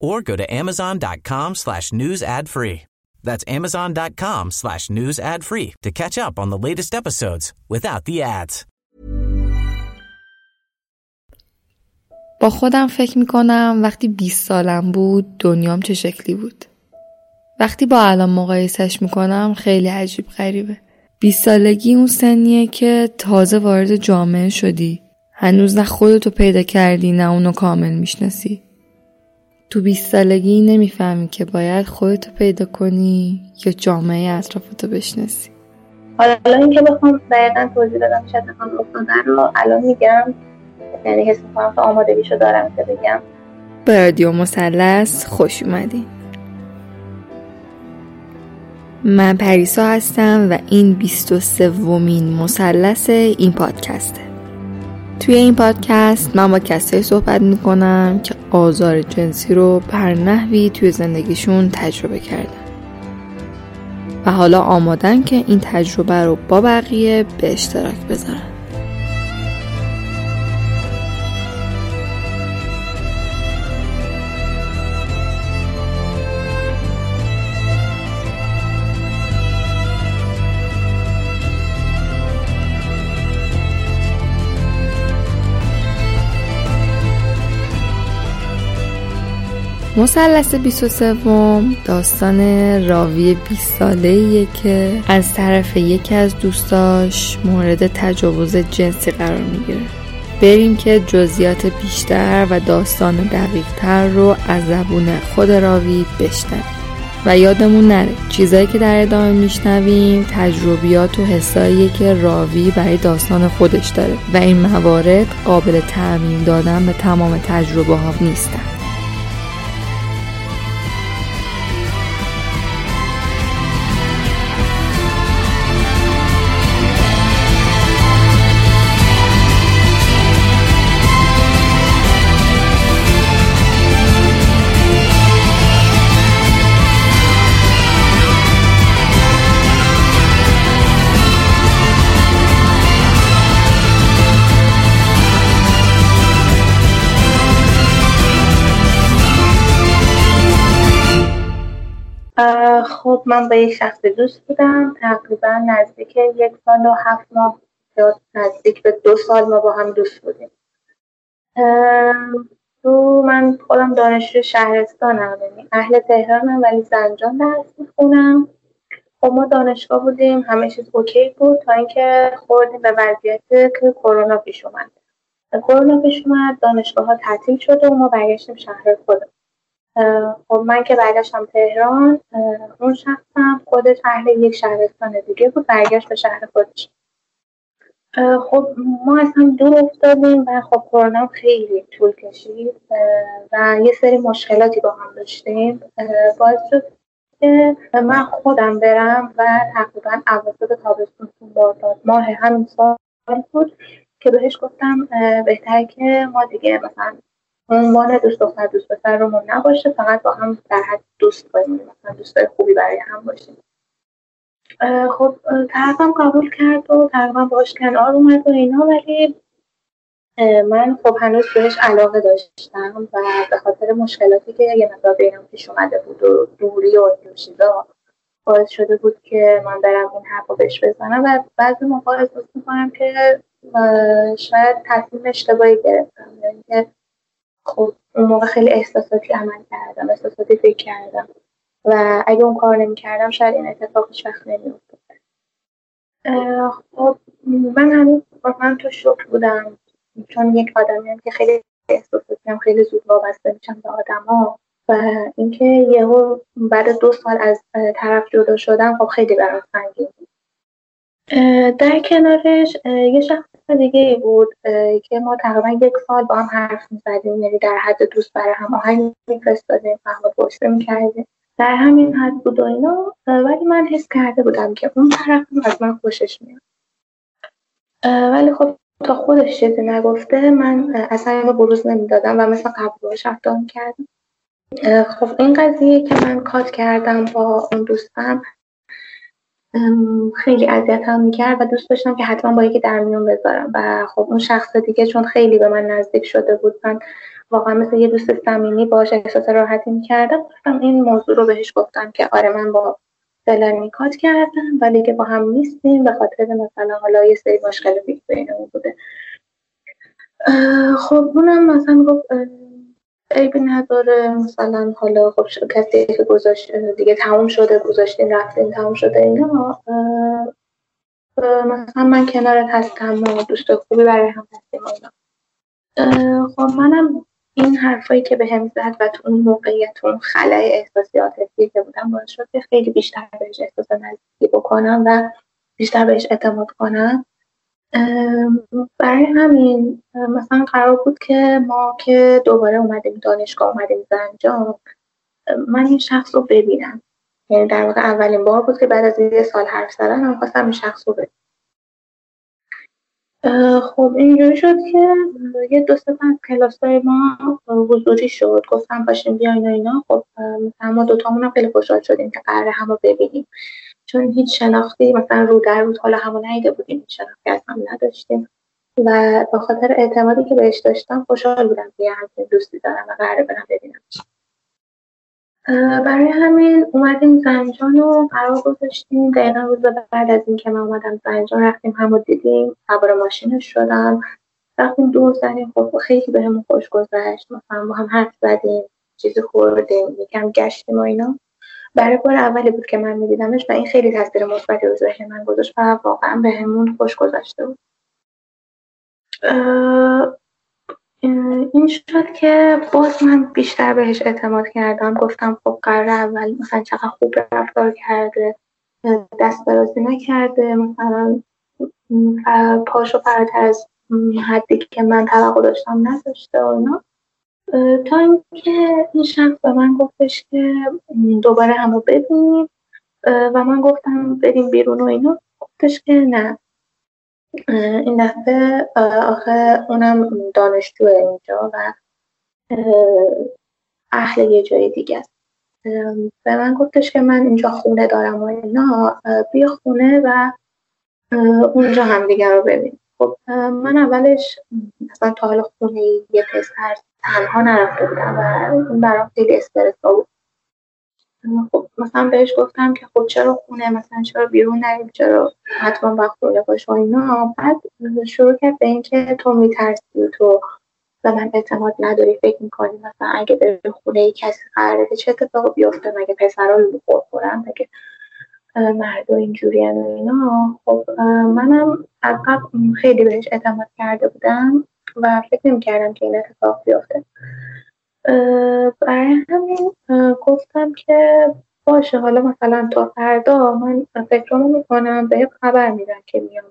or go to amazon.com slash news ad free. That's amazon.com slash news ad free to catch up on the latest episodes without the ads. با خودم فکر می‌کنم وقتی 20 سالم بود دنیام چه شکلی بود. وقتی با الان مقایسش می‌کنم خیلی عجیب غریبه. 20 سالگی اون سنیه که تازه وارد جامعه شدی. هنوز نه خودتو پیدا کردی نه اونو کامل می‌شناسی. تو 20 سالگی نمی‌فهمی که باید خودتو پیدا کنی یا جامعه اطرافتو بشناسی. حالا اینکه بخوام دقیقا توضیح بدم چه اتفاقی افتاده رو الان میگم یعنی حس می‌کنم که آمادگیشو دارم که بگم. به رادیو مثلث خوش اومدین. من پریسا هستم و این 23 ومین مثلث این پادکسته. توی این پادکست من با کسایی صحبت می‌کنم که آزار جنسی رو بر نحوی توی زندگیشون تجربه کردن. و حالا آمادن که این تجربه رو با بقیه به اشتراک بذارن. مثلث 23 داستان راوی 20 ساله که از طرف یکی از دوستاش مورد تجاوز جنسی قرار می‌گیره. بریم که جزئیات بیشتر و داستان دقیقتر رو از زبون خود راوی بشنویم. و یادمون نره چیزایی که در ادامه میشنویم تجربیات و حسایی که راوی برای داستان خودش داره. و این موارد قابل تعمیم دادن به تمام تجربه ها نیستن. من با یک شخص دوست بودم تقریبا نزدیک یک سال و هفت ماه یا نزدیک به دو سال ما با هم دوست بودیم. تو من خودم دانشجو شهرستانم یعنی اهل تهرانم ولی زنجان درس می‌خونم. خب ما دانشگاه بودیم همه چیز اوکی بود تا اینکه خوردیم به وضعیت که کرونا پیش اومد. کرونا پیش اومد دانشگاه ها تعطیل شد و ما برگشتیم شهر خودم خب من که برگشتم تهران اون شخصم خودش اهل یک شهرستان دیگه بود برگشت به شهر خودش. خب ما اصلا دور افتادیم و خب کرونا خیلی طول کشید و یه سری مشکلاتی با هم داشتیم. باعث شد که من خودم برم و تقریبا اواسط تابستون بارداد ماه همین سال بود که بهش گفتم بهتره که ما دیگه مثلا عنوان دوست دختر دوست پسر رو نباشه فقط با هم در حد دوست باشیم مثلا دوستای خوبی برای هم باشیم. خب طرفم قبول کرد و تقریبا باش کنار اومد و اینا ولی من خب هنوز بهش علاقه داشتم و به خاطر مشکلاتی که یه مقدار بینم پیش اومده بود و دوری و این چیزا باعث شده بود که من برم این حرفا بهش بزنم. و بعضی موقع احساس می‌کنم که شاید تصمیم اشتباهی گرفتم یعنی که خب اون موقع خیلی احساساتی عمل کردم احساساتی فکر کردم. و اگه اون کار نمی کردم شاید این اتفاق هیچ وقت نمی خب من هنوز من تو شکر بودم. چون یک آدمی هم که خیلی احساساتی هم خیلی زود وابسته میشم به آدما. و اینکه یهو بعد دو سال از طرف جدا شدم خب خیلی برام سنگین در کنارش یه شخص دیگه ای بود که ما تقریبا یک سال با هم حرف می‌زدیم یعنی در حد دوست برای هم آهنگ میفرستادیم فهم پشته می‌کردیم. در همین حد بود و اینا ولی من حس کرده بودم که اون طرف از من خوشش میاد. ولی خب تا خودش چیزی نگفته من اصلا اینو بروز نمی‌دادم و مثل قبل رفتار می‌کردم. خب این قضیه که من کات کردم با اون دوستم خیلی اذیتم می‌کرد و دوست داشتم که حتما با یکی در میون بذارم. و خب اون شخص دیگه چون خیلی به من نزدیک شده بود من واقعا مثل یه دوست صمیمی باش احساس راحتی می‌کردم. گفتم این موضوع رو بهش گفتم که آره من با فلانی کات کردم ولی که با هم نیستیم به خاطر مثلا حالا یه سری مشکل بیت بینمون بوده. خب اونم مثلا گفت عیبی نداره. مثلا حالا خب کسی که گذاشت دیگه تموم شده گذاشتین رفتین تموم شده اینا. مثلا من کنارت هستم و دوست خوبی برای هم هستیم اینا. خب منم این حرفایی که به هم زد و تو اون موقعیت اون خلای احساسی عاطفی که بودم باعث شد که خیلی بیشتر بهش احساس نزدیکی بکنم و بیشتر بهش اعتماد کنم. برای همین مثلا قرار بود که ما که دوباره اومدیم دانشگاه اومدیم زنجان من این شخص رو ببینم. یعنی در واقع اولین بار بود که بعد از یه سال حرف زدن من خواستم این شخص رو ببینم. خب اینجوری شد که یه دو سه از کلاس های ما حضوری شد. گفتم باشیم بیاین و اینا. خب مثلا ما دوتامون هم خیلی خوشحال شدیم که قراره همو ببینیم. چون هیچ شناختی مثلا رو در رو حالا همون نیده بودیم هیچ شناختی از هم نداشتیم. و به خاطر اعتمادی که بهش داشتم خوشحال بودم که همچین دوستی دارم و قراره برم ببینم برای همین اومدیم زنجان و قرار گذاشتیم. دقیقا روز بعد از اینکه من اومدم زنجان رفتیم همو دیدیم سوار ماشینش شدم. رفتیم دور زنیم خب خیلی بهمون خوش گذشت. مثلا با هم حرف زدیم چیزی خوردیم یکم گشتیم و اینا. برای بار اولی بود که من میدیدمش و این خیلی تاثیر مثبتی رو ذهن من گذاشت و واقعا بهمون خوش گذشته بود. این شد که باز من بیشتر بهش اعتماد کردم. گفتم خب قرار اول مثلا چقدر خوب رفتار کرده دست برازی نکرده مثلا پاشو فراتر از حدی که من توقع داشتم نذاشته و اینا. تا اینکه این شخص به من گفتش که دوباره همو ببینیم و من گفتم بریم بیرون و اینا. گفتش که نه. این دفعه آخه اونم دانشجو اینجا و اهل یه جای دیگه است. به من گفتش که من اینجا خونه دارم و اینا. بیا خونه و اونجا هم دیگر رو ببین. خب من اولش مثلا تا حالا خونه یه پسر تنها نرفته بودم و این برام خیلی استرس بود خب مثلا بهش گفتم که خب چرا خونه؟ مثلا چرا بیرون نریم؟ چرا حتما با خونه باش و اینا. بعد شروع کرد به اینکه تو میترسی تو به من اعتماد نداری فکر می‌کنی مثلا اگه به خونه ای کسی قراره چه اتفاقی بیفته؟ مگه پسرها رو خورن؟ مگه مرد و اینجوری و اینا. خب منم قبل خیلی بهش اعتماد کرده بودم. و فکر نمی کردم که این اتفاق بیفته. برای همین گفتم که باشه حالا مثلا تا فردا من فکر رو می‌کنم به خبر میدم که میام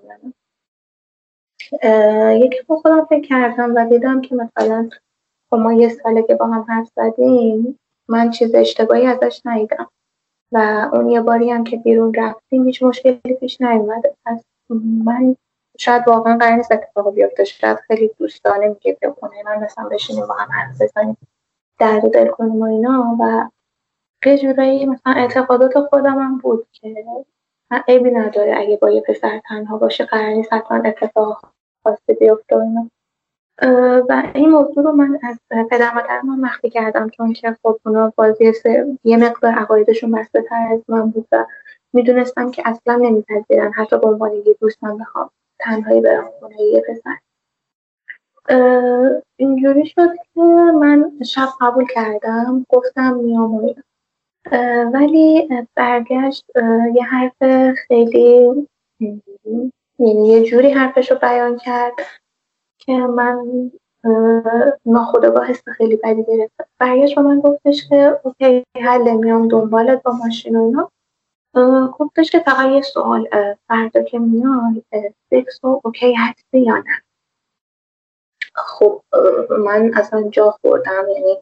یکی با خودم فکر کردم و دیدم که مثلا خب ما یه ساله که با هم حرف زدیم من چیز اشتباهی ازش ندیدم. و اون یه باری هم که بیرون رفتیم هیچ مشکلی پیش نیومده. پس من شاید واقعا قرار نیست اتفاق بیفته. شاید خیلی دوستانه میگه بیا خونه من مثلا بشینیم با هم حرف بزنیم درد دل کنیم و اینا. و یه جورایی مثلا اعتقادات خودم هم بود که عیبی نداره اگه با یه پسر تنها باشه قرار نیست حتما اتفاق خاصی بیفته و اینا. و این موضوع رو من از پدر مادر من مخفی کردم چون که خب اونا بازی یه مقدار عقایدشون بسته تر از من بود و می‌دونستم که اصلا نمیپذیرن. حتی به عنوان یه دوستم بخوام تنهایی برم خونه یه پسر. اینجوری شد که من شب قبول کردم گفتم میام ولی برگشت یه حرف خیلی یعنی یه جوری حرفش رو بیان کرد که من ناخداگاه حس خیلی بدی گرفتم. برگشت و من گفتش که اوکی حل میام دنبالت با ماشین و اینا. گفتش که فقط یه سوال فردا که میای سکس رو اوکی هستی یا نه؟ خب من اصلا جا خوردم یعنی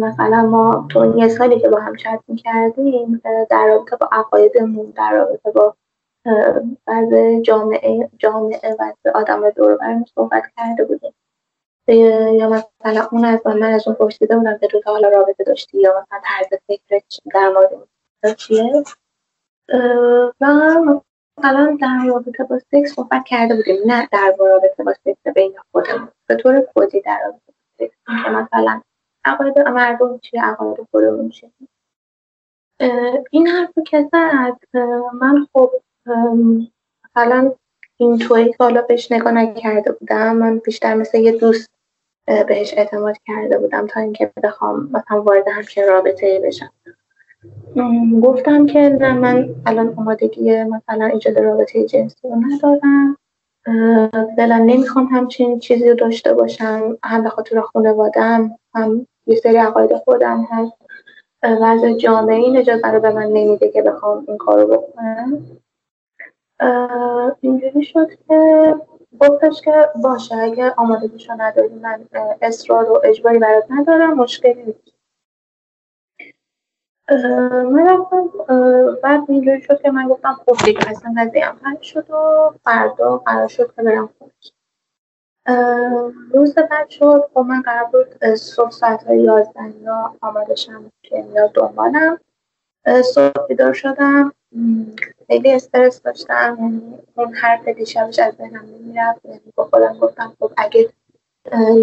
مثلا ما تو یه سالی که با هم چت می‌کردیم در رابطه با عقایدمون در رابطه با بعض جامعه جامعه و آدم دور صحبت کرده بودیم. یا مثلا اون از من از اون پرسیده بودم که تو حالا رابطه داشتی یا مثلا طرز فکرت در مورد چیه؟ و مثلا در رابطه با سکس صحبت کرده بودیم نه در رابطه با سکس بین خودمون. به طور کلی در رابطه با سکس که مثلا عقاید مردم چیه عقاید خودمون چیه این حرف که زد من خب مثلا اینطوری که حالا بهش نگاه نکرده بودم. من بیشتر مثل یه دوست بهش اعتماد کرده بودم تا اینکه بخوام مثلا وارد همچین رابطه بشم. گفتم که نه من الان آمادگی مثلا ایجاد رابطه جنسی رو ندارم. دلم نمی‌خوام همچین چیزی رو داشته باشم. هم به خاطر خانوادم هم یه سری عقاید خودم هست وضع جامعه این اجازه رو به من نمیده که بخوام این کار رو بکنم اینجوری شد که گفتش که باشه اگه آمادگیشو نداری من اصرار و اجباری برات ندارم مشکلی نیست. من رفتم بعد اینجوری شد که من گفتم خب دیگه اصلا قضیه هم شد و فردا قرار شد که برم خونه. روز بعد شد خب من قرار بود صبح ساعت های یازده یا آماده شم که میاد دنبالم. صبح بیدار شدم. خیلی استرس داشتم یعنی اون حرف دیشبش از ذهنم نمی‌رفت. یعنی با خودم گفتم خب اگه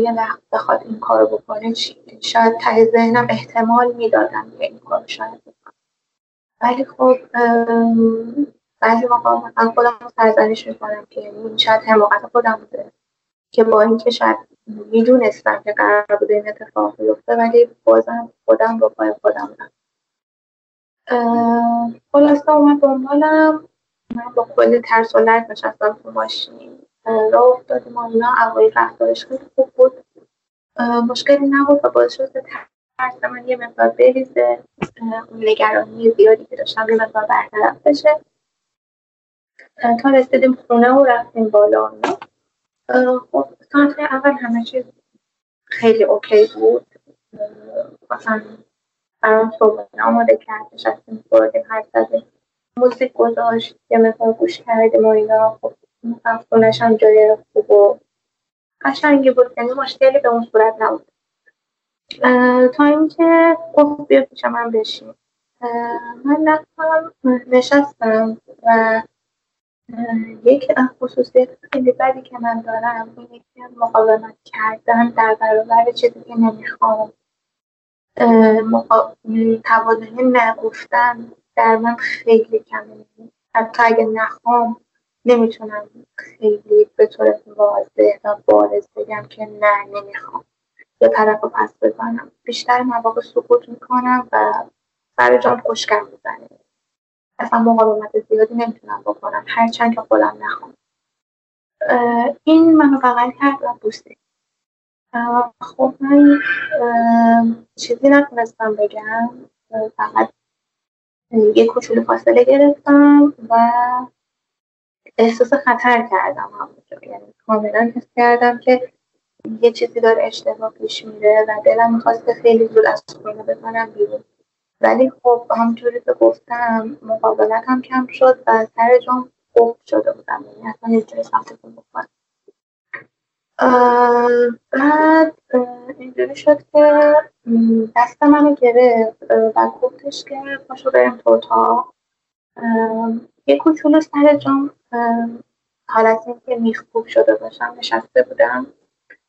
یه وقت بخواد این کارو بکنه شاید ته ذهنم احتمال می‌دادم که این کارو شاید بکنم ولی خب بعضی موقع من خودم سرزنش می‌کنم که این شاید حماقت خودم بوده که با اینکه شاید می‌دونستم که قرار بوده این اتفاق بیفته ولی بازم خودم با پای خودم بودم خلاصه اومد دنبالم. من با کلی ترس و لرز نشستم تو ماشین. راه افتادیم و اینا اوایل رفتارش خیلی خوب بود. مشکلی نبود و باعث شد ترس من یه مقدار بریزه. نگرانی زیادی که داشتم یه مقدار برطرف بشه. تا رسیدیم خونه و رفتیم بالا خب ساعت اول همه چیز خیلی اوکی بود. مثلا برام صبح آماده کرد نشستیم خوردیم حرف زدیم. موزیک گذاشت یه مقدار گوش کردیم و اینا. خب خونش هم جای خوب و قشنگی بود یعنی مشکلی به اون صورت نبود. تا اینکه گفت بیا پیش من بشین. من رفتم نشستم و یک خصوصیت خیلی بدی که من دارم اینه که مقاومت کردن در برابر چیزی که نمی‌خوام. توانایی نگفتن در من خیلی کمه. حتی اگه نخوام نمی‌تونم خیلی به طور واضح و بارز بگم که نه نمی‌خوام. یا طرف رو پس بزنم بیشتر مواقع سکوت می‌کنم و سر جام خوشگم می‌زنه. اصلا مقاومت زیادی نمی‌تونم بکنم. هرچند که خودم نخوام. این منو بغل کرد و بوسه. خب من چیزی نتونستم بگم. فقط یه کوچولو فاصله گرفتم و احساس خطر کردم همونجا. یعنی کاملا حس کردم که یه چیزی داره اشتباه پیش میره و دلم می‌خواست خیلی زود از خونه بزنم بیرون. ولی خب همونجوری که گفتم مقابلت هم کم شد و سر جام خوب شده بودم. یعنی اصلا نمی‌تونستم تکون بکنم بعد اینجوری شد که دست منو گرفت و گفتش که پاشو بریم تو اتاق. یه کوچولو سر جام حالت که میخکوب شده باشم نشسته بودم.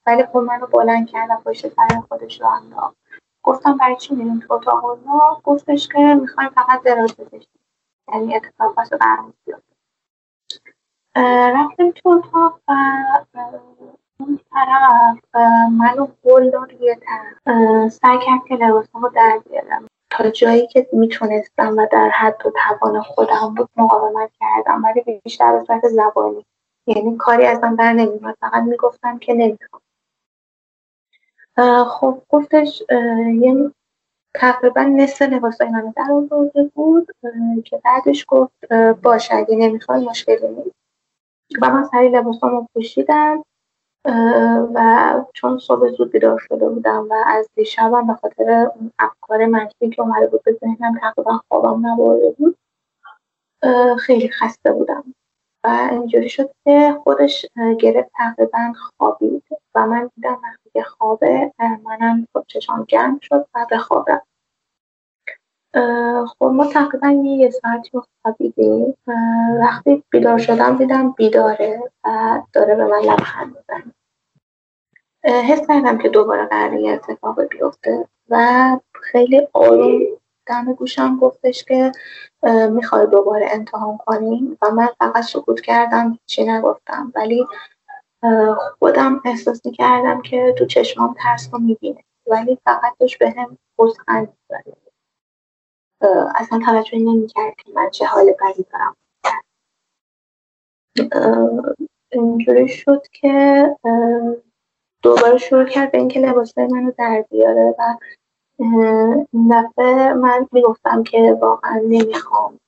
ولی خب منو بلند کرد و پشت سر خودش رو انداخت. گفتم برای چی میریم تو اتاق؟ ما گفتش که می‌خوایم فقط دراز بکشیم. یعنی اتفاق رو برمون بیفته. رفتیم تو اتاق و اون طرف منو گل داد روی طرف. سعی کرد که لباسمو در بیارم. تا جایی که می‌تونستم و در حد و توان خودم بود مقاومت کردم ولی بیشتر به صورت زبانی. یعنی کاری از من در نمیومد فقط می‌گفتم که نمی‌خوام. خب گفتش یه تقریبا نصف لباسای منو در آورده بود که بعدش گفت باشه اگه نمی‌خوای مشکلی نیست. و من سری لباسامو پوشیدم. و چون صبح زود بیدار شده بودم و از دیشبم به خاطر اون افکار منفی که اومده بود به ذهنم تقریبا خوابم نبرده بود خیلی خسته بودم. و اینجوری شد که خودش گرفت تقریبا خوابید و من دیدم وقتی که خوابه منم خب چشام جمع شد و به خوابم. خب ما تقریبا یه ساعتی خوابیدیم. وقتی بیدار شدم دیدم بیداره و داره به من لبخند می‌زنه. حس کردم که دوباره قراره اتفاق بیفته و خیلی آروم دم گوشم گفتش که می‌خوای دوباره امتحان کنیم و من فقط سکوت کردم چی نگفتم. ولی خودم احساس می‌کردم که تو چشمام ترس رو می‌بینه. ولی فقط داشت به هم بزخند اصلا توجه نمی‌کرد که من چه حال بدی دارم. اینجوری شد که دوباره شروع کرد به اینکه لباسای منو در بیاره و این دفعه من می‌گفتم که واقعا نمی‌خوام.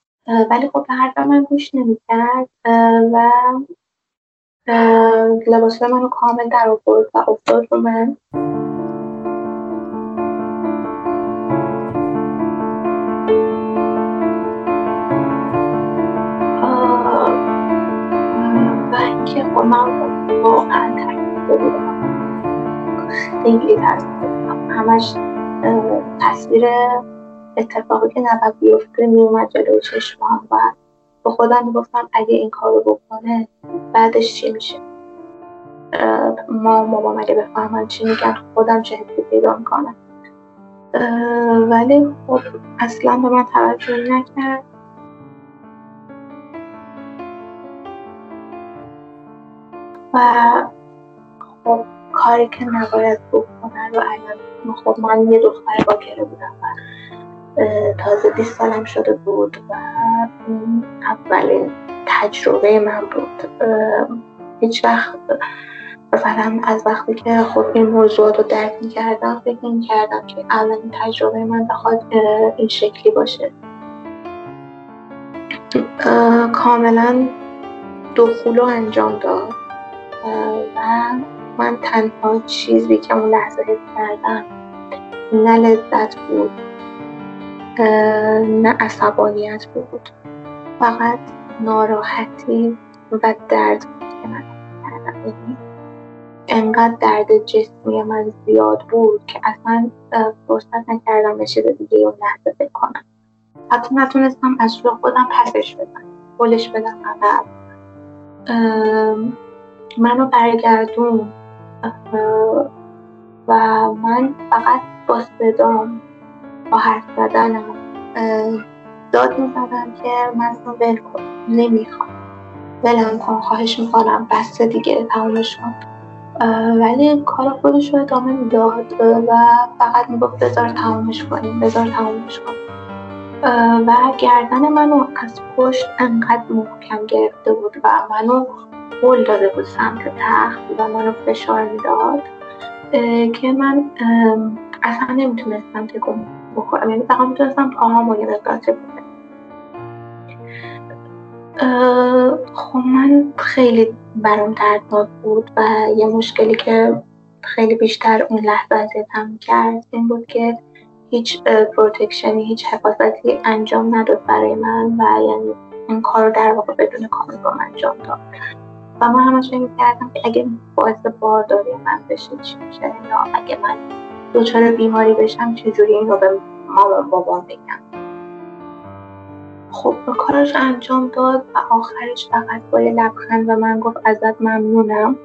ولی خب به حرف من گوش نمی‌کرد و لباس منو کامل در آورد و افتاد رو من. اینکه خب من واقعا ترسیده بودم خیلی بودم همش تصویر اتفاقی که نباید بیفته میومد جلوی چشمم و به خودم می‌گفتم اگه این کار رو بکنه بعدش چی میشه؟ ما مامان اگه بفهمن چی میگن خودم چه حسی پیدا می‌کنم. ولی خب اصلا به من توجه نکرد. و خب کاری که نباید بکنه رو الان خب من یه دختر باکره بودم و تازه 20 سالم شده بود و اولین تجربه من بود. هیچ وقت مثلا از وقتی که خب این موضوعات رو درک می‌کردم فکر کردم که اولین تجربه من بخواد این شکلی باشه. کاملا دخولو انجام داد. و من تنها چیزی که اون لحظه حس کردم نه لذت بود نه عصبانیت بود. فقط ناراحتی و درد بود که من یعنی انقدر درد جسمی من زیاد بود که اصلا فرصت نکردم به دیگه اون لحظه فکر کنم. حتی نتونستم از روی خودم پسش بدم بلش بدم عقب. منو برگردون. و من فقط با صدام با حرف زدنم داد می‌زدم که من رو ول کن نمی‌خوام. ولم کن خواهش می‌کنم بسته دیگه تمامش کن. ولی کار خودش رو ادامه می‌داد و فقط می‌گفت بذار تمامش کنیم بذار تمامش کنیم. و گردن منو از پشت انقدر محکم گرفته بود و منو قول داده بود سمت تخت و منو فشار می‌داد که من اصلا نمی‌تونستم تکون بخورم. یعنی فقط می‌تونستم پاهامو یه مقدار خب من خیلی برام دردناک بود و یه مشکلی که خیلی بیشتر اون لحظه اذیتم کرد این بود که هیچ پروتکشنی هیچ حفاظتی انجام نداد برای من و یعنی این کار رو در واقع بدون کاندوم انجام داد. و من همش فکر کردم که اگه باعث بارداری من بشه چی میشه یا اگه من دچار بیماری بشم چجوری این رو به مامان بابام بگم؟ خب کارش انجام داد و آخرش فقط با یه لبخند و من گفت ازت ممنونم.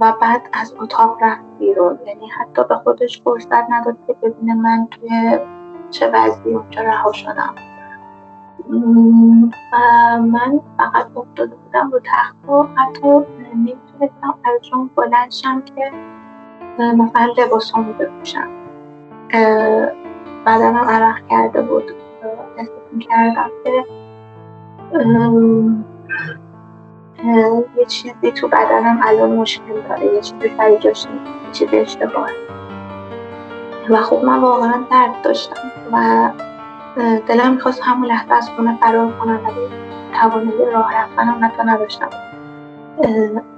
و بعد از اتاق رفت بیرون. یعنی حتی به خودش فرصت نداد که ببینه من توی چه وضعی اونجا رها شدم. و من فقط افتاده بودم رو تخت و حتی نمی‌تونستم از جون بلند شم که مثلا لباسامو بپوشم. بدنم عرق کرده بود. احساس کردم که یه چیزی تو بدنم الان مشکل داره یه چیزی سری جاش یه چیزی اشتباهه. و خب من واقعا درد داشتم و دلم می‌خواست همون لحظه از خونه فرار کنم ولی توانایی راه رفتنم نتا نداشتم.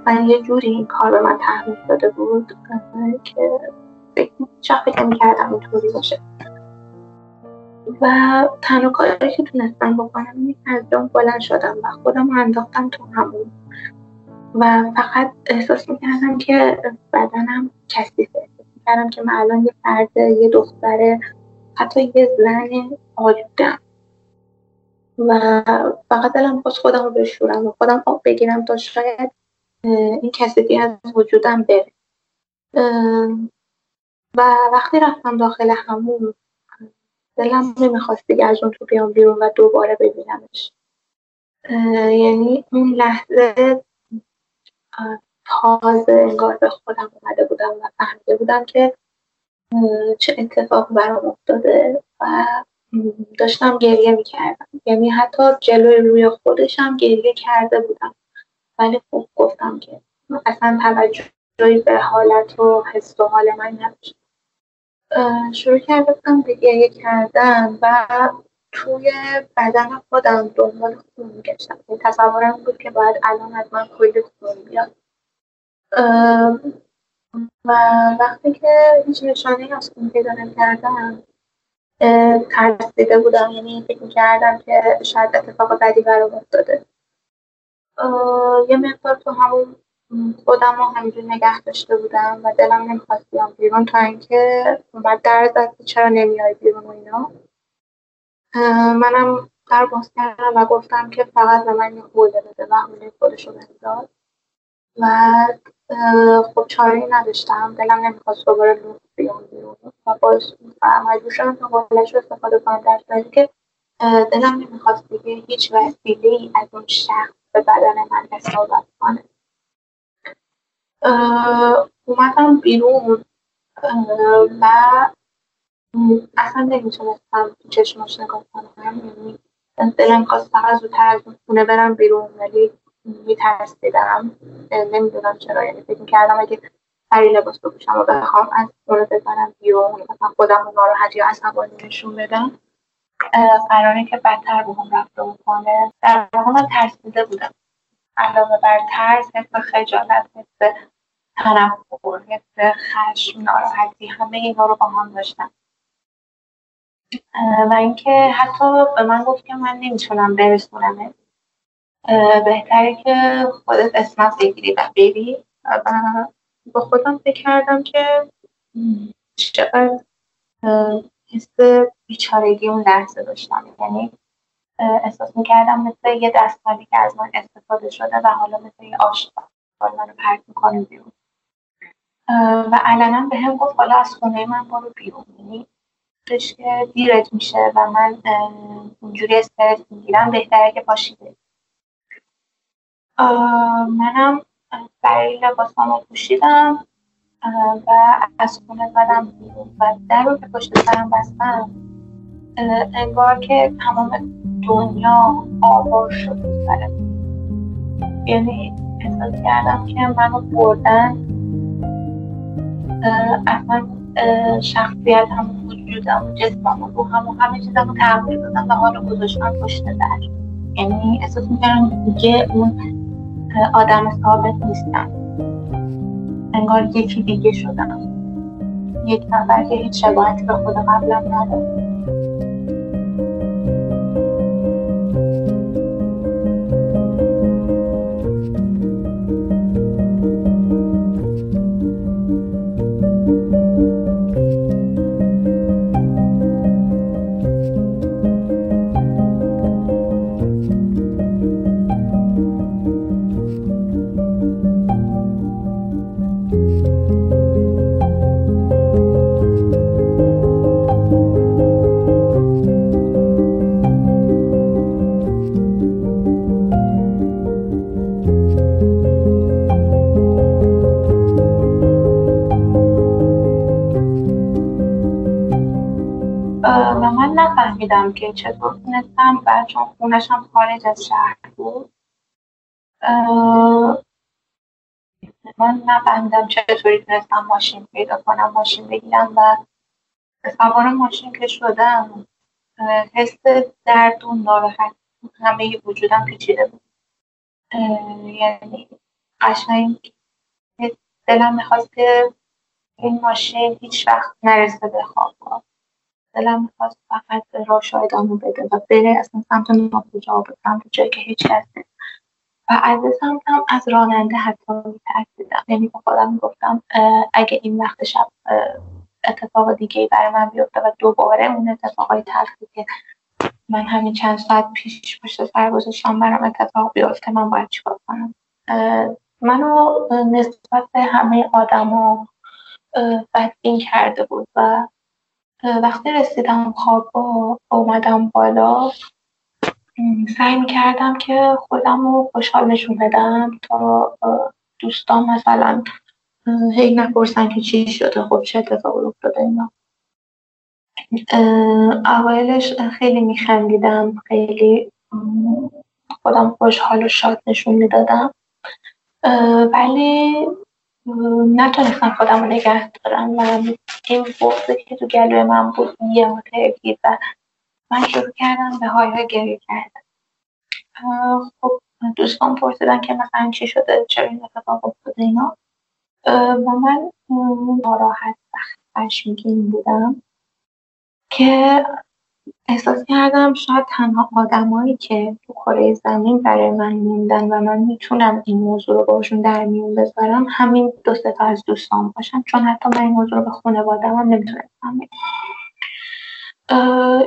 و یه جوری این کار به من تحمیل داده بود که فکر می‌کردم اینطوری باشه. و تنها کاری که تونستم بکنم این از جام بلند شدم و خودم رو انداختم تو همون. و فقط احساس می‌کردم که بدنم کثیفه. می‌کردم که من الان یه فرد یه دختر حتی یه زن آلودم و فقط دلم خواست خودم رو بشورم و خودم آب بگیرم تا شاید این کثیفی از وجودم بره. و وقتی رفتم داخل همون دلم نمی‌خواست دیگه از اون تو بیام بیرون و دوباره ببینمش. یعنی اون لحظه تازه انگار به خودم اومده بودم و فهمیده بودم که چه اتفاق برام افتاده و داشتم گریه می‌کردم. یعنی حتی جلوی روی خودشم گریه کرده بودم. ولی خوب گفتم که اصلا توجهی به حالت و حس و حال من نداشتم شروع کرده بودم به گریه کردن و توی بدن خودم دنبال خون میگشتم یعنی تصورم بود که باید الان از من کلی خون بیاد. و وقتی که هیچ نشانه از خون پیدا نکردم ترسیده بودم. یعنی فکر کردم که شاید اتفاق بدی برام افتاده. یه مقدار تو همون خودم رو همینجور نگه داشته بودم و دلم نمی‌خواست بیام بیرون تا اینکه اومد در زد چرا نمیای بیرون و اینا. منم در باز کردم و گفتم که فقط به من یه بده و حوله خودشو بنداز و خب چاره نداشتم. دلم نمی‌خواست دوباره لوت بیام بیرون. و باز مجبور شدم تا حولش رو استفاده کنم در صورتی که دلم نمی‌خواست دیگه هیچ وسیله ای از اون شخص به بدن من اصابت کنه. اومدم بیرون. و اصلا نمی‌تونستم چشماش نگاه کنم. یعنی دلم خواست فقط زودتر از خونه برم بیرون ولی میترسیدم. نمی‌دونم چرا یعنی فکر کردم اگه سری لباس بپوشم و بخوام از خونه بزنم بیرون مثلا خودم رو ناراحت یا عصبانی نشون بدم قراره که بدتر به هم رفته بکنه در واقع من ترسیده بودم. علاوه بر ترس حس خجالت حس تنفر حس خشم ناراحتی همه اینا رو با هم داشتم و اینکه حتی به من گفت که من نمی‌تونم برسونم بهتره که خودت اسمت بگیری و بری. و با خودم فکر کردم که چقدر حس بیچارگی اون لحظه داشتم. یعنی احساس می‌کردم مثل یه دستمالی که از من استفاده شده و حالا مثل یه آشقال منو پرت می‌کنه بیرون. و علنا به هم گفت حالا از خونه من برو بیرون. یعنی که دیرت میشه و من اونجوری استرس می‌گیرم. بهتره که پاشی منم برای لباسامو پوشیدم و از خونه زدم و در رو که پشت سرم بستم. انگار که تمام دنیا آوار شد سرم یعنی احساس کردم که منو بردن اصلا شخصیت هم وجودم و جسمم و روحم و همه چیزم رو تغییر دادم و حالا گذاشتم پشت در. یعنی احساس می‌کردم دیگه اون آدم ثابت نیستم. انگار یکی دیگه شدم. یک نفر که هیچ شباهتی به خود قبلم نداره نفهمیدم که چطور تونستم و چون خونش هم خارج از شهر بود. من نفهمیدم چطوری تونستم ماشین پیدا کنم ماشین بگیرم و سوار ماشین که شدم حس درد و ناراحت همه وجودم پیچیده بود. یعنی قشنگ دلم می‌خواست که این ماشین هیچ وقت نرسه به خواب دلم می‌خواست فقط راش ادامه بده و بره اصلا سمت ناکجا به سمت جایی که هیچ کس و از سمتم از راننده حتی میترسیدم. یعنی به خودم می‌گفتم اگه این وقت شب اتفاق دیگه برای من بیفته و دوباره اون اتفاقای تلخی که من همین چند ساعت پیش پشت سر گذاشتم برام اتفاق بیفته من باید چیکار کنم؟ منو نسبت به همه آدما بدبین کرده بود و وقتی رسیدم خواب اومدم بالا سعی کردم که خودم رو خوشحال نشون بدم تا دوستان مثلا هی نپرسن که چی شده خب چه اتفاقی افتاده اینا. اوایلش خیلی میخندیدم خیلی خودم خوشحال و شاد نشون می‌دادم. ولی نتونستم خودم رو نگه دارم. و این بغضه که تو گلوی من بود یه ترکید و من شروع کردم به های های گریه کردم خب دوستان پرسیدن که مثلا چی شده چرا این اتفاق افتاده اینا. و من ناراحت و خشمگین بودم که احساس کردم شاید تنها آدمایی که تو کره زمین برای من موندن و من می‌تونم این موضوع رو باشون در میون بذارم همین دو تا از دوستان باشن. چون حتی من این موضوع رو به خانواده هم نمی‌تونستم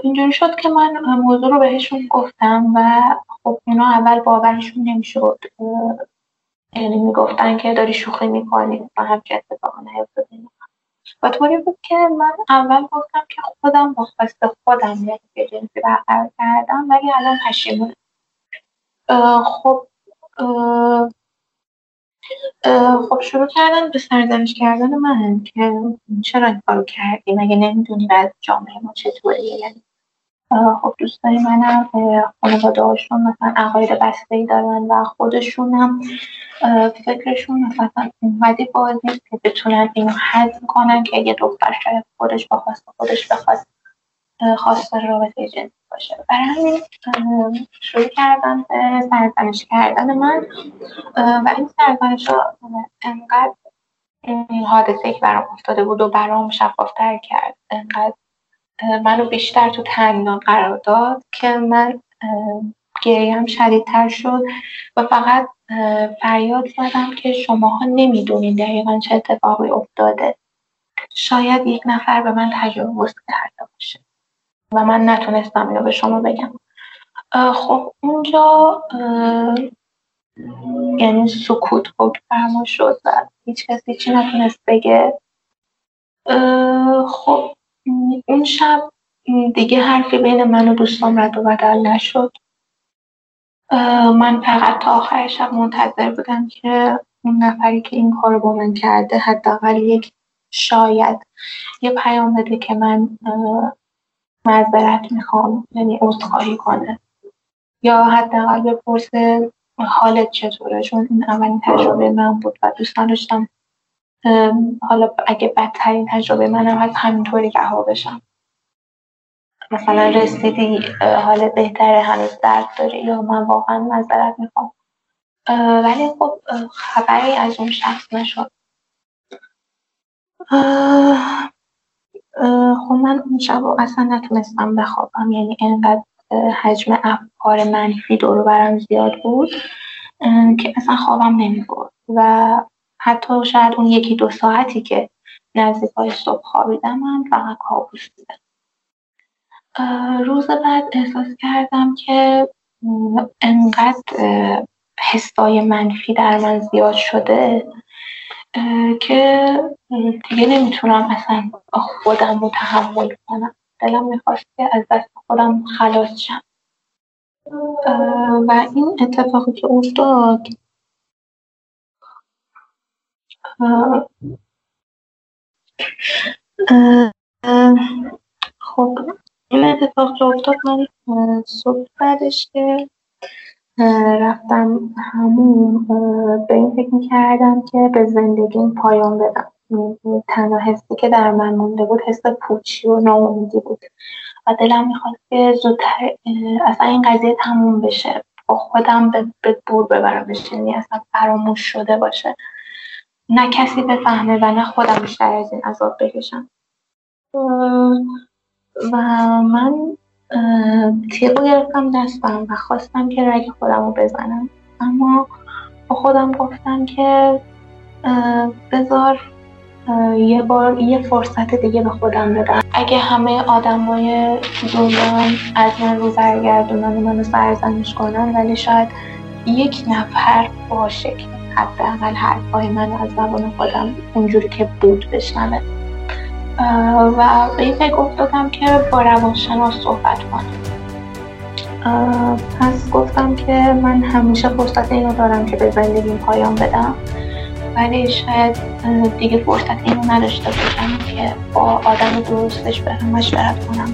اینجوری شد که من موضوع رو بهشون گفتم و خب اونا اول باورشون نمی‌شد. یعنی می‌گفتن که داری شوخی می‌کنی و همچه اتفاقا نیفتاده. و طوری بود که من اول گفتم که خودم با خواست خودم یک جنسی برقرار کردم ولی الان پشیمونم خب خب شروع کردن به سرزنش کردن من که چرا این کارو کردی؟ مگه نمی‌دونی از جامعه ما چطوریه؟ یعنی خب دوستای منم خانواده هاشون مثلا عقاید بسته ای دارن و خودشون هم فکرشون مثلا اونقدی باز که بتونن اینو حذف کنن که یه دختر شاید خودش با خواست خودش بخواست خواستار رابطه جنسی باشه. برای همین شروع کردن به سرزنش کردن من. و این سرزنش ها انقدر این حادثه که برام افتاده بود و برام شفافتر کرد انقدر منو بیشتر تو تنگنا قرار داد که من گریم شدیدتر شد و فقط فریاد زدم که شماها نمی‌دونین دقیقا چه اتفاقی افتاده. شاید یک نفر به من تجاوز کرده باشه و من نتونستم اینو به شما بگم. خب اونجا یعنی سکوت حکم فرما شد و هیچ کسی چی نتونست بگه. خب اون شب دیگه حرفی بین من و دوستان رد و بدل نشد. من فقط تا آخر شب منتظر بودم که اون نفری که این کار با من کرده حداقل یک شاید یه پیام بده که من معذرت می‌خوام یعنی عذرخواهی کنه. یا حداقل بپرسه حالت چطوره؟ چون این اولین تجربه من بود و دوست داشتم حالا اگه بدترین تجربه منم هست همینطوری رها بشم. مثلا رسیدی حال بهتره هنوز درد داری یا من واقعا مذارت می‌خوام. ولی خب خبری از اون شخص نشد. خب من اون شب اصلا نتونستم بخوابم. یعنی انقدر حجم افکار منفی دور برم زیاد بود که اصلا خوابم نمی‌برد. و حتی شاید اون یکی دو ساعتی که نزدیک های صبح خوابیدم من فقط کابوس بودم. روز بعد احساس کردم که انقدر حسای منفی در من زیاد شده که دیگه نمی‌تونم اصلا خودم رو تحمل کنم. دلم می‌خواست که از دست خودم خلاص شم. و این اتفاقی که افتاد خب این اتفاق که افتاد. من صبح بعدش که رفتم همون به این فکر می‌کردم که به زندگیم پایان بدم. تنها حسی که در من مونده بود حس پوچی و ناامیدی بود. و دلم می‌خواست که زودتر اصلا این قضیه تموم بشه. با خودم به دور ببرمش. یعنی اصلا فراموش شده باشه. نه کسی بفهمه و نه خودم بیشتر از این عذاب بکشم. و من تیغو گرفتم دستم و خواستم که رگ خودم رو بزنم. اما با خودم گفتم که بذار یه بار یه فرصت دیگه به خودم بدم. اگه همه آدمای دنیا از من رو برگردونن و منو سرزنش کنن ولی شاید یک نفر باشه. که حداقل حرفهای منو از زبان خودم اونجوری که بود بشنوه. و به این فکر افتادم که با روانشناس صحبت کنم. پس گفتم که من همیشه فرصت اینو دارم که به زندگیم پایان بدم ولی شاید دیگه فرصت اینو نداشته باشم که با آدم درستش برم مشورت کنم.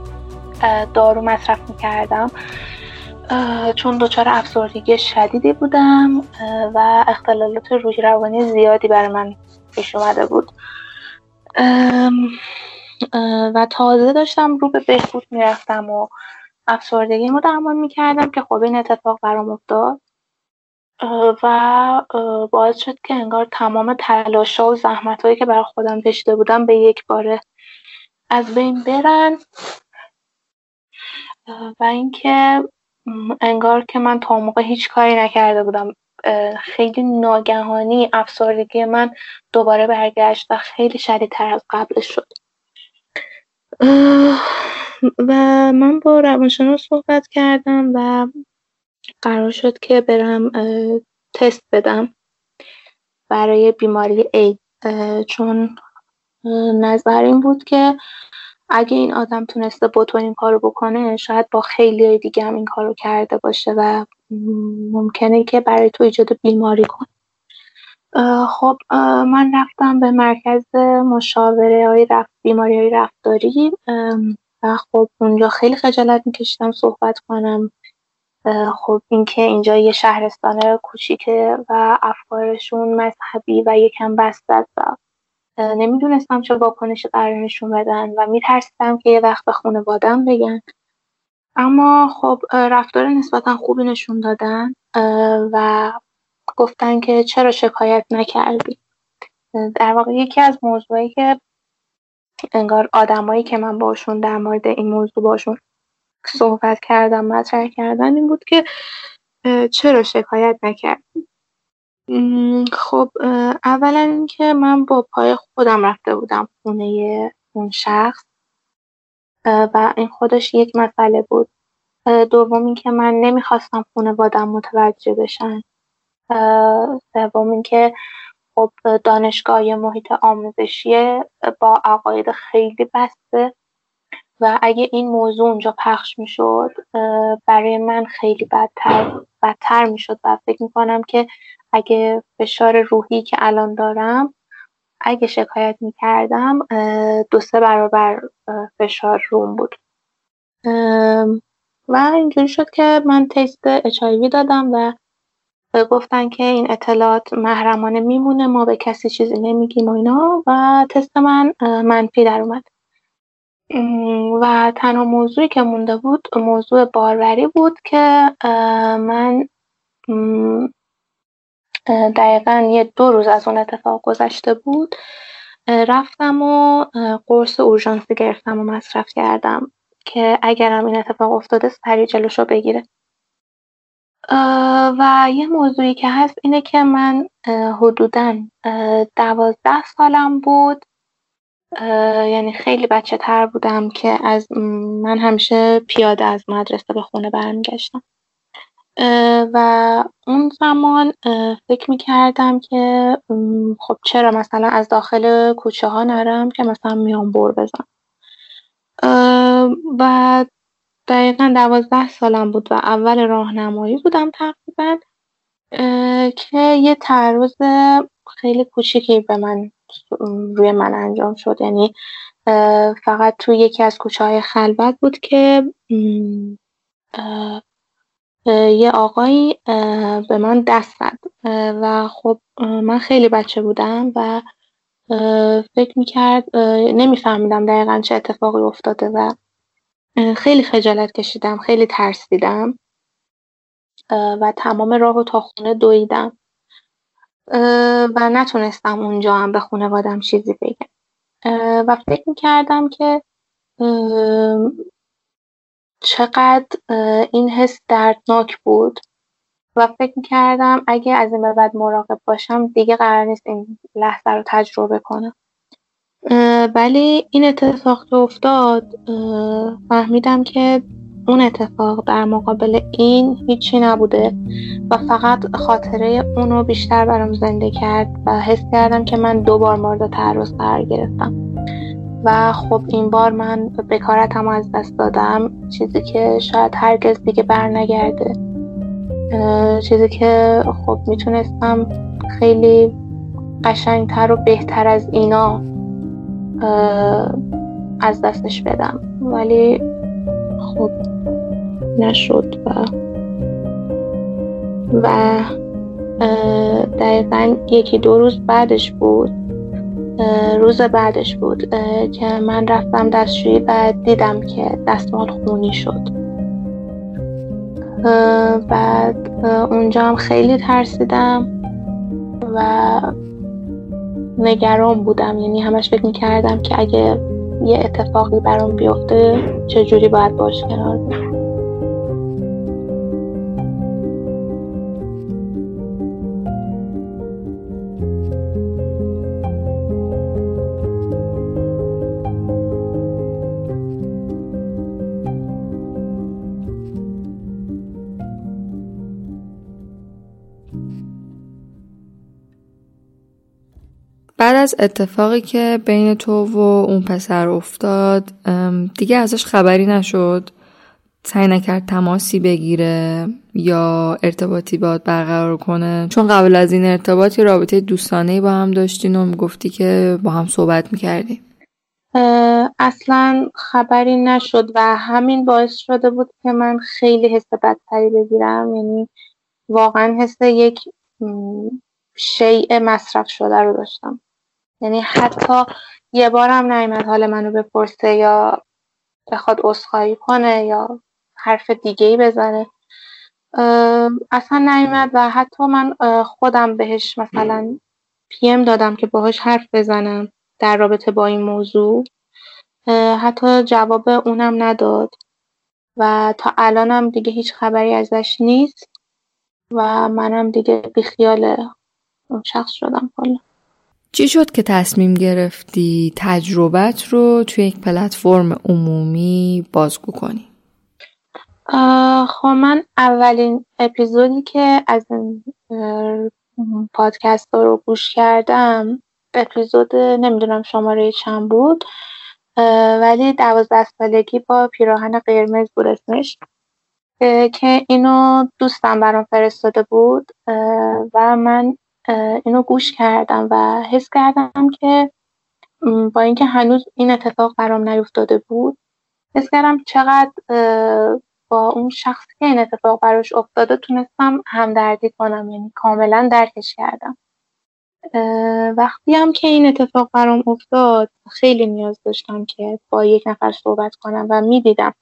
دارو مصرف می‌کردم. چون دچار افسردگی شدیدی بودم و اختلالات روحی روانی زیادی برای من پیش اومده بود. و تازه داشتم رو به بهبود می‌رفتم و افسردگی رو درمان می‌کردم که خب این اتفاق برام افتاد. و باعث شد که انگار تمام تلاشا و زحمت هایی که برای خودم کشیده بودم به یک باره از بین برن. و اینکه انگار که من تا موقع هیچ کاری نکرده بودم. خیلی ناگهانی افسردگی من دوباره برگشت و خیلی شدیدتر از قبلش شد. و من با روانشناس صحبت کردم و قرار شد که برم تست بدم برای بیماری اید چون نظر این بود که اگه این آدم تونسته بوتو این کارو بکنه شاید با خیلی دیگه هم این کارو کرده باشه و ممکنه که برای تو ایجاد بیماری کنه. خب من رفتم به مرکز مشاوره های رفت بیماری های رفتاری. و خب اونجا خیلی خجالت میکشیدم صحبت کنم. خب اینکه اینجا یه شهرستان کوچیکه و افکارشون مذهبی و یکم بسته است نمی‌دونستم چه واکنشی قرار نشون بدن و میترسیدم که یه وقت به خانوادم بگن. اما خب رفتار نسبتا خوبی نشون دادن و گفتن که چرا شکایت نکردی. در واقع یکی از موضوعی که انگار آدمایی که من باشون در مورد این موضوع باشون صحبت کردم مطرح کردن این بود که چرا شکایت نکردی؟ خب اولا اینکه من با پای خودم رفته بودم خونه اون شخص و این خودش یک مسئله بود. دوم اینکه من نمی‌خواستم خانوادم متوجه بشن. سوم اینکه خب دانشگاه محیط آموزشی با عقاید خیلی بسته. و اگه این موضوع اونجا پخش می‌شد برای من خیلی بدتر بدتر می‌شد. و فکر می‌کنم که اگه فشار روحی که الان دارم اگه شکایت می‌کردم دو سه برابر فشار روم بود. و اینجوری شد که من تست اچایوی دادم و گفتن که این اطلاعات محرمانه میمونه ما به کسی چیزی نمیگیم و اینا و تست من منفی در اومد. و تنها موضوعی که مونده بود موضوع باروری بود که من دقیقا یه دو روز از اون اتفاق گذشته بود. رفتم و قرص اورژانسی گرفتم و مصرف کردم که اگرم این اتفاق افتاده سریع جلوشو بگیره. و یه موضوعی که هست اینه که من حدودا دوازده سالم بود. یعنی خیلی بچه تر بودم که از من همیشه پیاده از مدرسه به خونه برمیگشتم. و اون زمان فکر می‌کردم که خب چرا مثلا از داخل کوچه ها نرم که مثلا میام بر بزن و دقیقا دوازده سالم بود و اول راهنمایی بودم تقریبا که یه تعرض خیلی کوچیکی به من روی من انجام شد. یعنی فقط توی یکی از کوچه های خلوت بود که یه آقایی به من دست زد. و خب من خیلی بچه بودم و فکر می‌کرد نمیفهمیدم دقیقا چه اتفاقی افتاده و خیلی خجالت کشیدم خیلی ترسیدم و تمام راه و تا خونه دویدم. و نتونستم اونجا هم به خانوادم چیزی بگم. و فکر می‌کردم که چقدر این حس دردناک بود و فکر می‌کردم اگه از این به بعد مراقب باشم دیگه قرار نیست این لحظه رو تجربه کنم. ولی این اتفاق که افتاد فهمیدم که اون اتفاق در مقابل این هیچی نبوده و فقط خاطره اونو بیشتر برام زنده کرد و حس کردم که من دو بار مورد تعرض قرار گرفتم. و خب این بار من بکارتم از دست دادم. چیزی که شاید هرگز دیگه بر نگرده چیزی که خب می‌تونستم خیلی قشنگتر و بهتر از اینا از دستش بدم. ولی خب نشد و و دقیقا یکی دو روز بعدش بود. روز بعدش بود که من رفتم دستشویی و دیدم که دستمال خونی شد. بعد اونجا هم خیلی ترسیدم و نگران بودم. یعنی همش فکر می‌کردم که اگه یه اتفاقی برام بیفته چجوری باید باش کنار بیم بعد از اتفاقی که بین تو و اون پسر افتاد دیگه ازش خبری نشد. سعی نکرد تماسی بگیره یا ارتباطی باید برقرار کنه. چون قبل از این ارتباطی رابطه دوستانه با هم داشتین و گفتی که با هم صحبت می‌کردیم. اصلا خبری نشد و همین باعث شده بود که من خیلی حس بدتری بگیرم. یعنی واقعا حس یک شیء مصرف شده رو داشتم. یعنی حتی یه بارم نیمد حال منو بپرسه یا بخواد عذرخواهی کنه یا حرف دیگه ای بزنه اصلا نیومد و حتی من خودم بهش مثلا پیم دادم که باهاش حرف بزنم در رابطه با این موضوع. حتی جواب اونم نداد و تا الانم دیگه هیچ خبری ازش نیست و منم دیگه بیخیال اون شخص شدم کلا. چی شد که تصمیم گرفتی تجربت رو توی یک پلتفرم عمومی بازگو کنی؟ خب من اولین اپیزودی که از این پادکست رو گوش کردم اپیزود نمی‌دونم شماره چند بود ولی دوازده سالگی با پیراهن قرمز بود اسمش که اینو دوستم برام فرستاده بود و من اینو گوش کردم و حس کردم که با اینکه هنوز این اتفاق برام نیفتاده بود حس کردم چقدر با اون شخصی که این اتفاق براش افتاده تونستم همدردی کنم یعنی کاملا درکش کردم. وقتی هم که این اتفاق برام افتاد خیلی نیاز داشتم که با یک نفر صحبت کنم و می‌دیدم.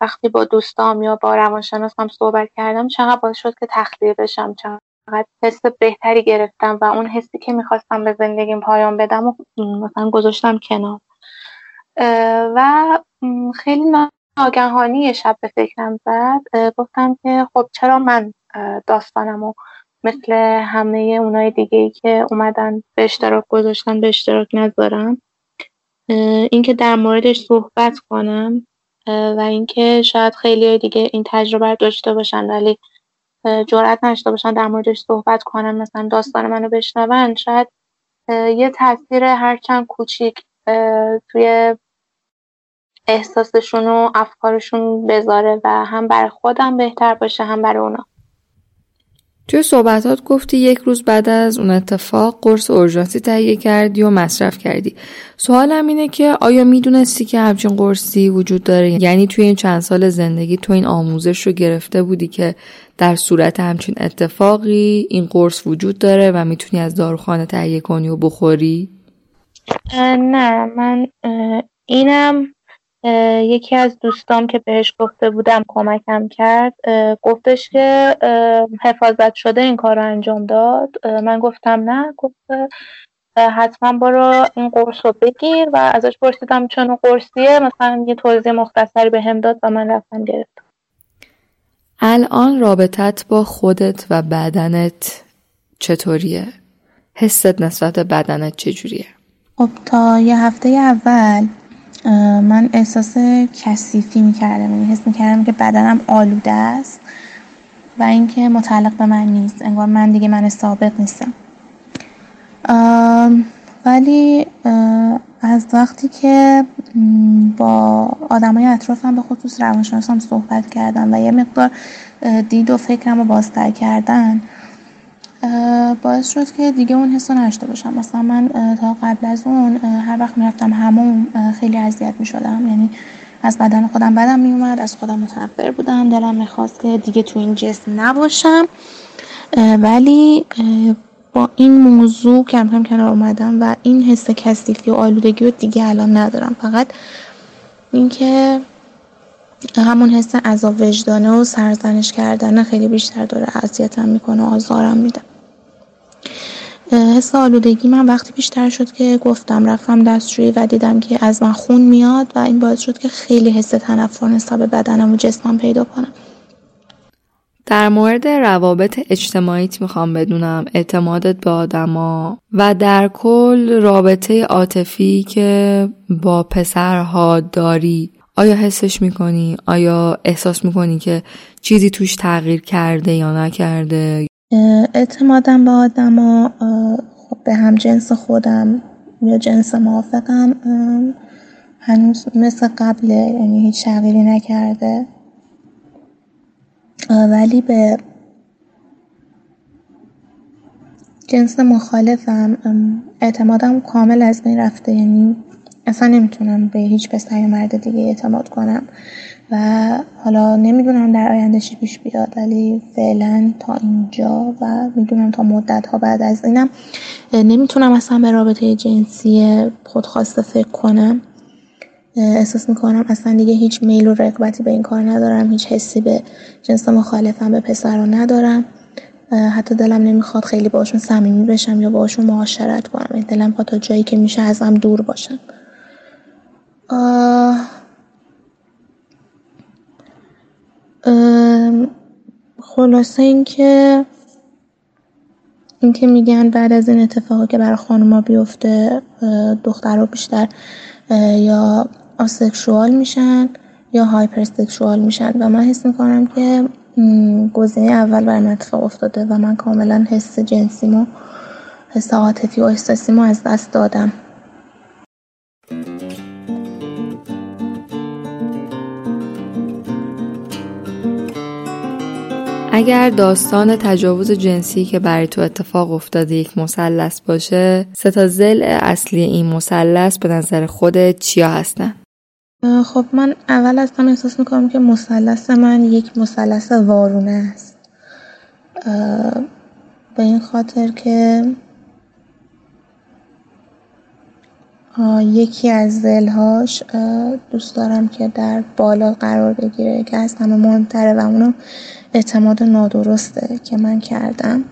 وقتی با دوستام یا با روانشناسم صحبت کردم چقدر باعث شد که تخلیه بشم چقدر حس بهتری گرفتم و اون حسی که می‌خواستم به زندگیم پایان بدم و مثلا گذاشتم کنار. و خیلی ناگهانی شب به فکرم زد گفتم که خب چرا من داستانم و مثل همه اونای دیگه ای که اومدن به اشتراک گذاشتن به اشتراک نذارم اینکه در موردش صحبت کنم و اینکه شاید خیلی دیگه این تجربه داشته باشن ولی جرأت نشته باشن در موردش صحبت کنن مثلا داستان منو بشنون شاید یه تاثیر هرچند کوچیک توی احساسشون و افکارشون بذاره و هم برای خودم بهتر باشه هم برای اونا. توی صحبتات گفتی یک روز بعد از اون اتفاق قرص اورژانسی تهیه کردی و مصرف کردی. سوالم اینه که آیا می‌دونستی که همچین قرصی وجود داره؟ یعنی توی این چند سال زندگی تو این آموزش رو گرفته بودی که در صورت همچین اتفاقی این قرص وجود داره و می‌تونی از داروخانه تهیه کنی و بخوری؟ نه من اینم یکی از دوستام که بهش گفته بودم کمکم کرد گفتش که حفاظت شده این کار رو انجام داد من گفتم نه گفت حتما برو این قرص رو بگیر و ازش پرسیدم چون قرصیه مثلا یه توضیح مختصری به هم داد و من رفتم گرفتم الان رابطت با خودت و بدنت چطوریه؟ حست نسبت به بدنت چجوریه؟ خب تا یه هفته اول من احساس کثیفی می‌کردم. یعنی حس می‌کردم که بدنم آلوده است و اینکه متعلق به من نیست. انگار من دیگه من ثابت نیستم. ولی از وقتی که با آدمای اطرافم به خصوص روانشناسم صحبت کردم و یه مقدار دید و فکرم رو بازتر کردن باعث شد که دیگه اون حس نشته باشم. مثلا من تا قبل از اون هر وقت می‌رفتم همون خیلی اذیت می‌شدم. یعنی از بدن خودم بدم میومد از خودم متنفر بودم. دلم می‌خواست که دیگه تو این جسم نباشم. ولی با این موضوع کم کم کنار اومدم و این حس کثیفی و آلودگی رو دیگه الان ندارم. فقط اینکه همون حس عذاب وجدانه و سرزنش کردن خیلی بیشتر داره اذیتم می‌کنه و آزارم میده. حس آلودگی من وقتی بیشتر شد که گفتم رفتم دستشویی و دیدم که از من خون میاد و این باعث شد که خیلی حس تنفر نسبت به بدنم و جسمم پیدا کنم در مورد روابط اجتماعیت می‌خوام بدونم اعتمادت به آدما و در کل رابطه عاطفی که با پسرها داری آیا حسش می‌کنی؟ آیا احساس می‌کنی که چیزی توش تغییر کرده یا نکرده؟ اعتمادم به آدما خب به هم جنس خودم یا جنس موافقم هنوز مثل قبل یعنی هیچ تغییری نکرده. ولی به جنس مخالفم اعتمادم کامل از بین رفته. یعنی اصلا نمی‌تونم به هیچ پسر مرد دیگه اعتماد کنم. و حالا نمی‌دونم در آینده چی پیش بیاد ولی فعلا تا اینجا و می‌دونم تا مدت ها بعد از اینم نمی‌تونم اصلا به رابطه جنسی خودخواسته فکر کنم. احساس می‌کنم اصلا دیگه هیچ میل و رقبتی به این کار ندارم هیچ حسی به جنس مخالفم به پسر رو ندارم حتی دلم نمی‌خواد خیلی باشون صمیمی بشم یا باشون معاشرت کنم. این دلم خواد تا جایی که میشه ازم دور باشم. خلاصه اینکه اینکه میگن بعد از این اتفاقی که برای خانوما بیفته دخترها بیشتر یا آسکشوال میشن یا هایپرسکشوال میشن. و من حس می‌کنم که گزینه اول بر من اتفاق افتاده و من کاملا حس جنسیمو حس عاطفی و احساسیمو از دست دادم. اگر داستان تجاوز جنسی که برای تو اتفاق افتاده یک مثلث باشه سه تا زل اصلی این مثلث به نظر خودت چیا هستن؟ خب من اول از همه احساس می‌کنم که مثلث من یک مثلث وارونه است. به این خاطر که یکی از زلهاش دوست دارم که در بالا قرار بگیره که از همه مهمتره و اونو اعتماد نادرسته که من کردم.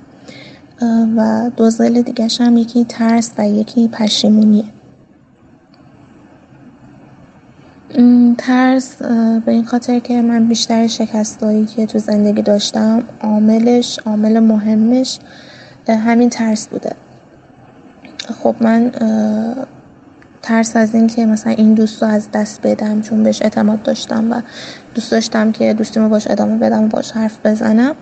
و دو زل دیگه هم یکی ترس و یکی پشیمونیه. ترس به این خاطر که من بیشتر شکستایی که تو زندگی داشتم عاملش عامل مهمش همین ترس بوده. خب من ترس از اینکه مثلا این دوست رو از دست بدم چون بهش اعتماد داشتم و دوست داشتم که دوستیمو باش ادامه بدم و باش حرف بزنم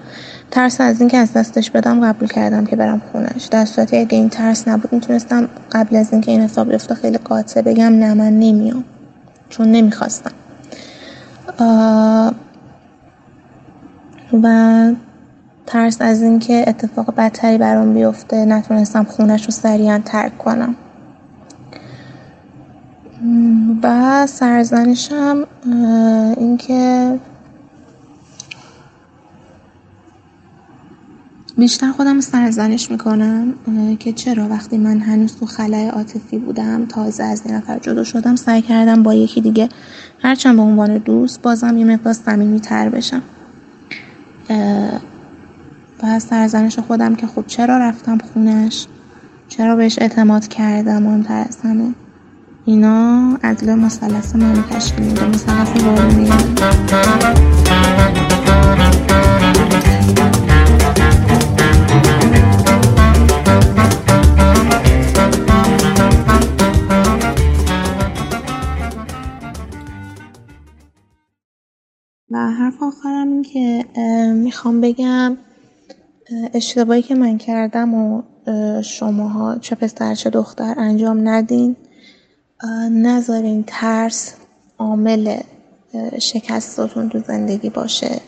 ترس از اینکه از دستش بدم قبول کردم که برم خونش. در صورتی اگه این ترس نبود می‌تونستم قبل از اینکه این حساب بیفته خیلی قاطع بگم نه من نمیام. چون نمی‌خواستم. و ترس از اینکه اتفاق بدتری برام بیفته نتونستم خونش رو سریعا ترک کنم. و سرزنشم اینکه بیشتر خودم سرزنش می‌کنم که چرا وقتی من هنوز تو خلای عاطفی بودم تازه از این نفر جدا شدم سعی کردم با یکی دیگه هرچند به عنوان دوست بازم یه مقدار صمیمی تر بشم. و سرزنش خودم که خب چرا رفتم خونش؟ چرا بهش اعتماد کردم؟ مهمتر از اینا عدل مثلث منو تشکیل میده مثلث وارونی و حرف آخرم این که می‌خوام بگم اشتباهی که من کردم و شماها چه پسر چه دختر انجام ندین. نذارین ترس عامل شکستاتون تو زندگی باشه.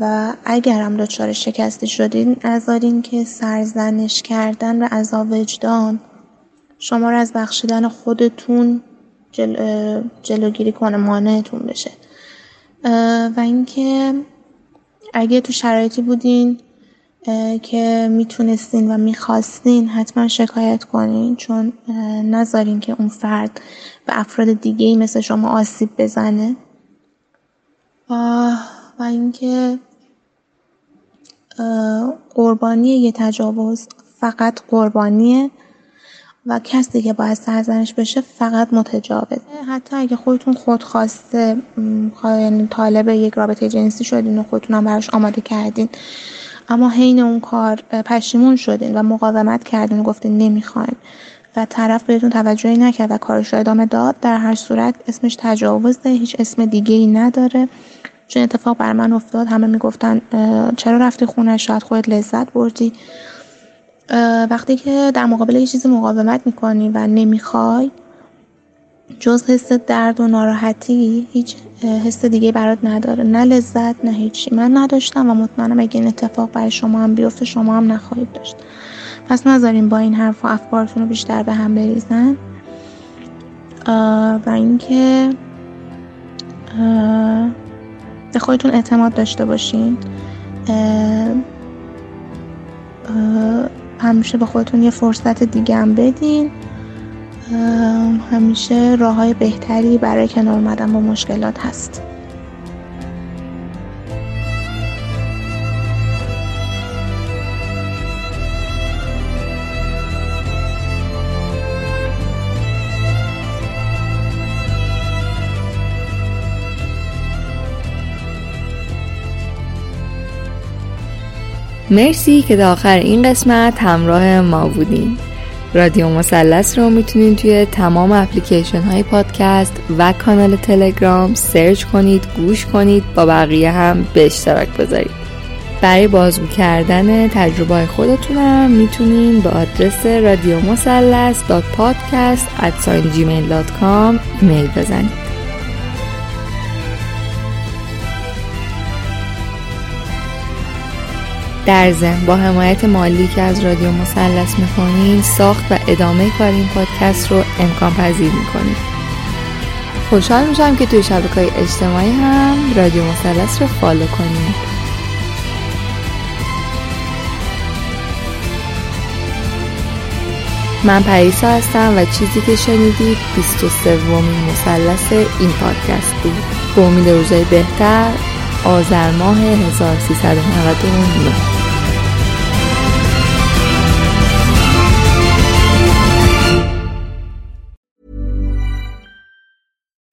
و اگرم دچار شکستی شدین نذارین که سرزنش کردن و عذاب وجدان شما رو از بخشیدن خودتون جل... جلوگیری کنه مانعتون بشه. و اینکه اگه تو شرایطی بودین که می‌تونستین و می‌خواستین حتما شکایت کنین چون نذارین که اون فرد به افراد دیگه ای مثل شما آسیب بزنه. و اینکه قربانی یه تجاوز فقط قربانیه و کسی که باید سرزنش بشه فقط متجاوز حتی اگه خودتون خودخواسته یعنی طالب یک رابطه جنسی شدین و خودتون هم براش آماده کردین اما حین اون کار پشیمون شدین و مقاومت کردین و گفتین نمی‌خواین و طرف بهتون توجهی نکرد و کارش رو ادامه داد. در هر صورت اسمش تجاوزه هیچ اسم دیگه ای نداره. چون اتفاق بر من افتاد همه می‌گفتن چرا رفتی خونه؟ شاید خودت لذت بردی. وقتی که در مقابل یه چیزی مقاومت می‌کنی و نمی‌خوای جز حس درد و ناراحتی هیچ حس دیگه برات نداره. نه لذت نه هیچی. من نداشتم و مطمئنم اگه این اتفاق برای شما هم بیفته شما هم نخواهید داشت. پس نذاریم با این حرف و افکارتون رو بیشتر به هم بریزن. و اینکه به خودتون اعتماد داشته باشین. همیشه به خودتون یه فرصت دیگه هم بدین. همیشه راه های بهتری برای کنار اومدن با مشکلات هست. مرسی که تا آخر این قسمت همراه ما بودین. رادیو مثلث رو می‌تونید توی تمام اپلیکیشن های پادکست و کانال تلگرام سرچ کنید گوش کنید با بقیه هم به اشتراک بذارید. برای بازگو کردن تجربه خودتونم می‌تونین به آدرس رادیو مثلث پادکست ایمیل بزنید. در ضمن با حمایت مالی که از رادیو مثلث می‌کنین ساخت و ادامه کار این پادکست رو امکان پذیر می‌کنید. خوشحال میشم که توی شبکه های اجتماعی هم رادیو مثلث رو فالو کنید. من پریسا هستم و چیزی که شنیدید 23 ومین مثلث این پادکست بود. به امید روزای بهتر آذر ماه 1399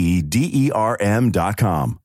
e d e r m dot com.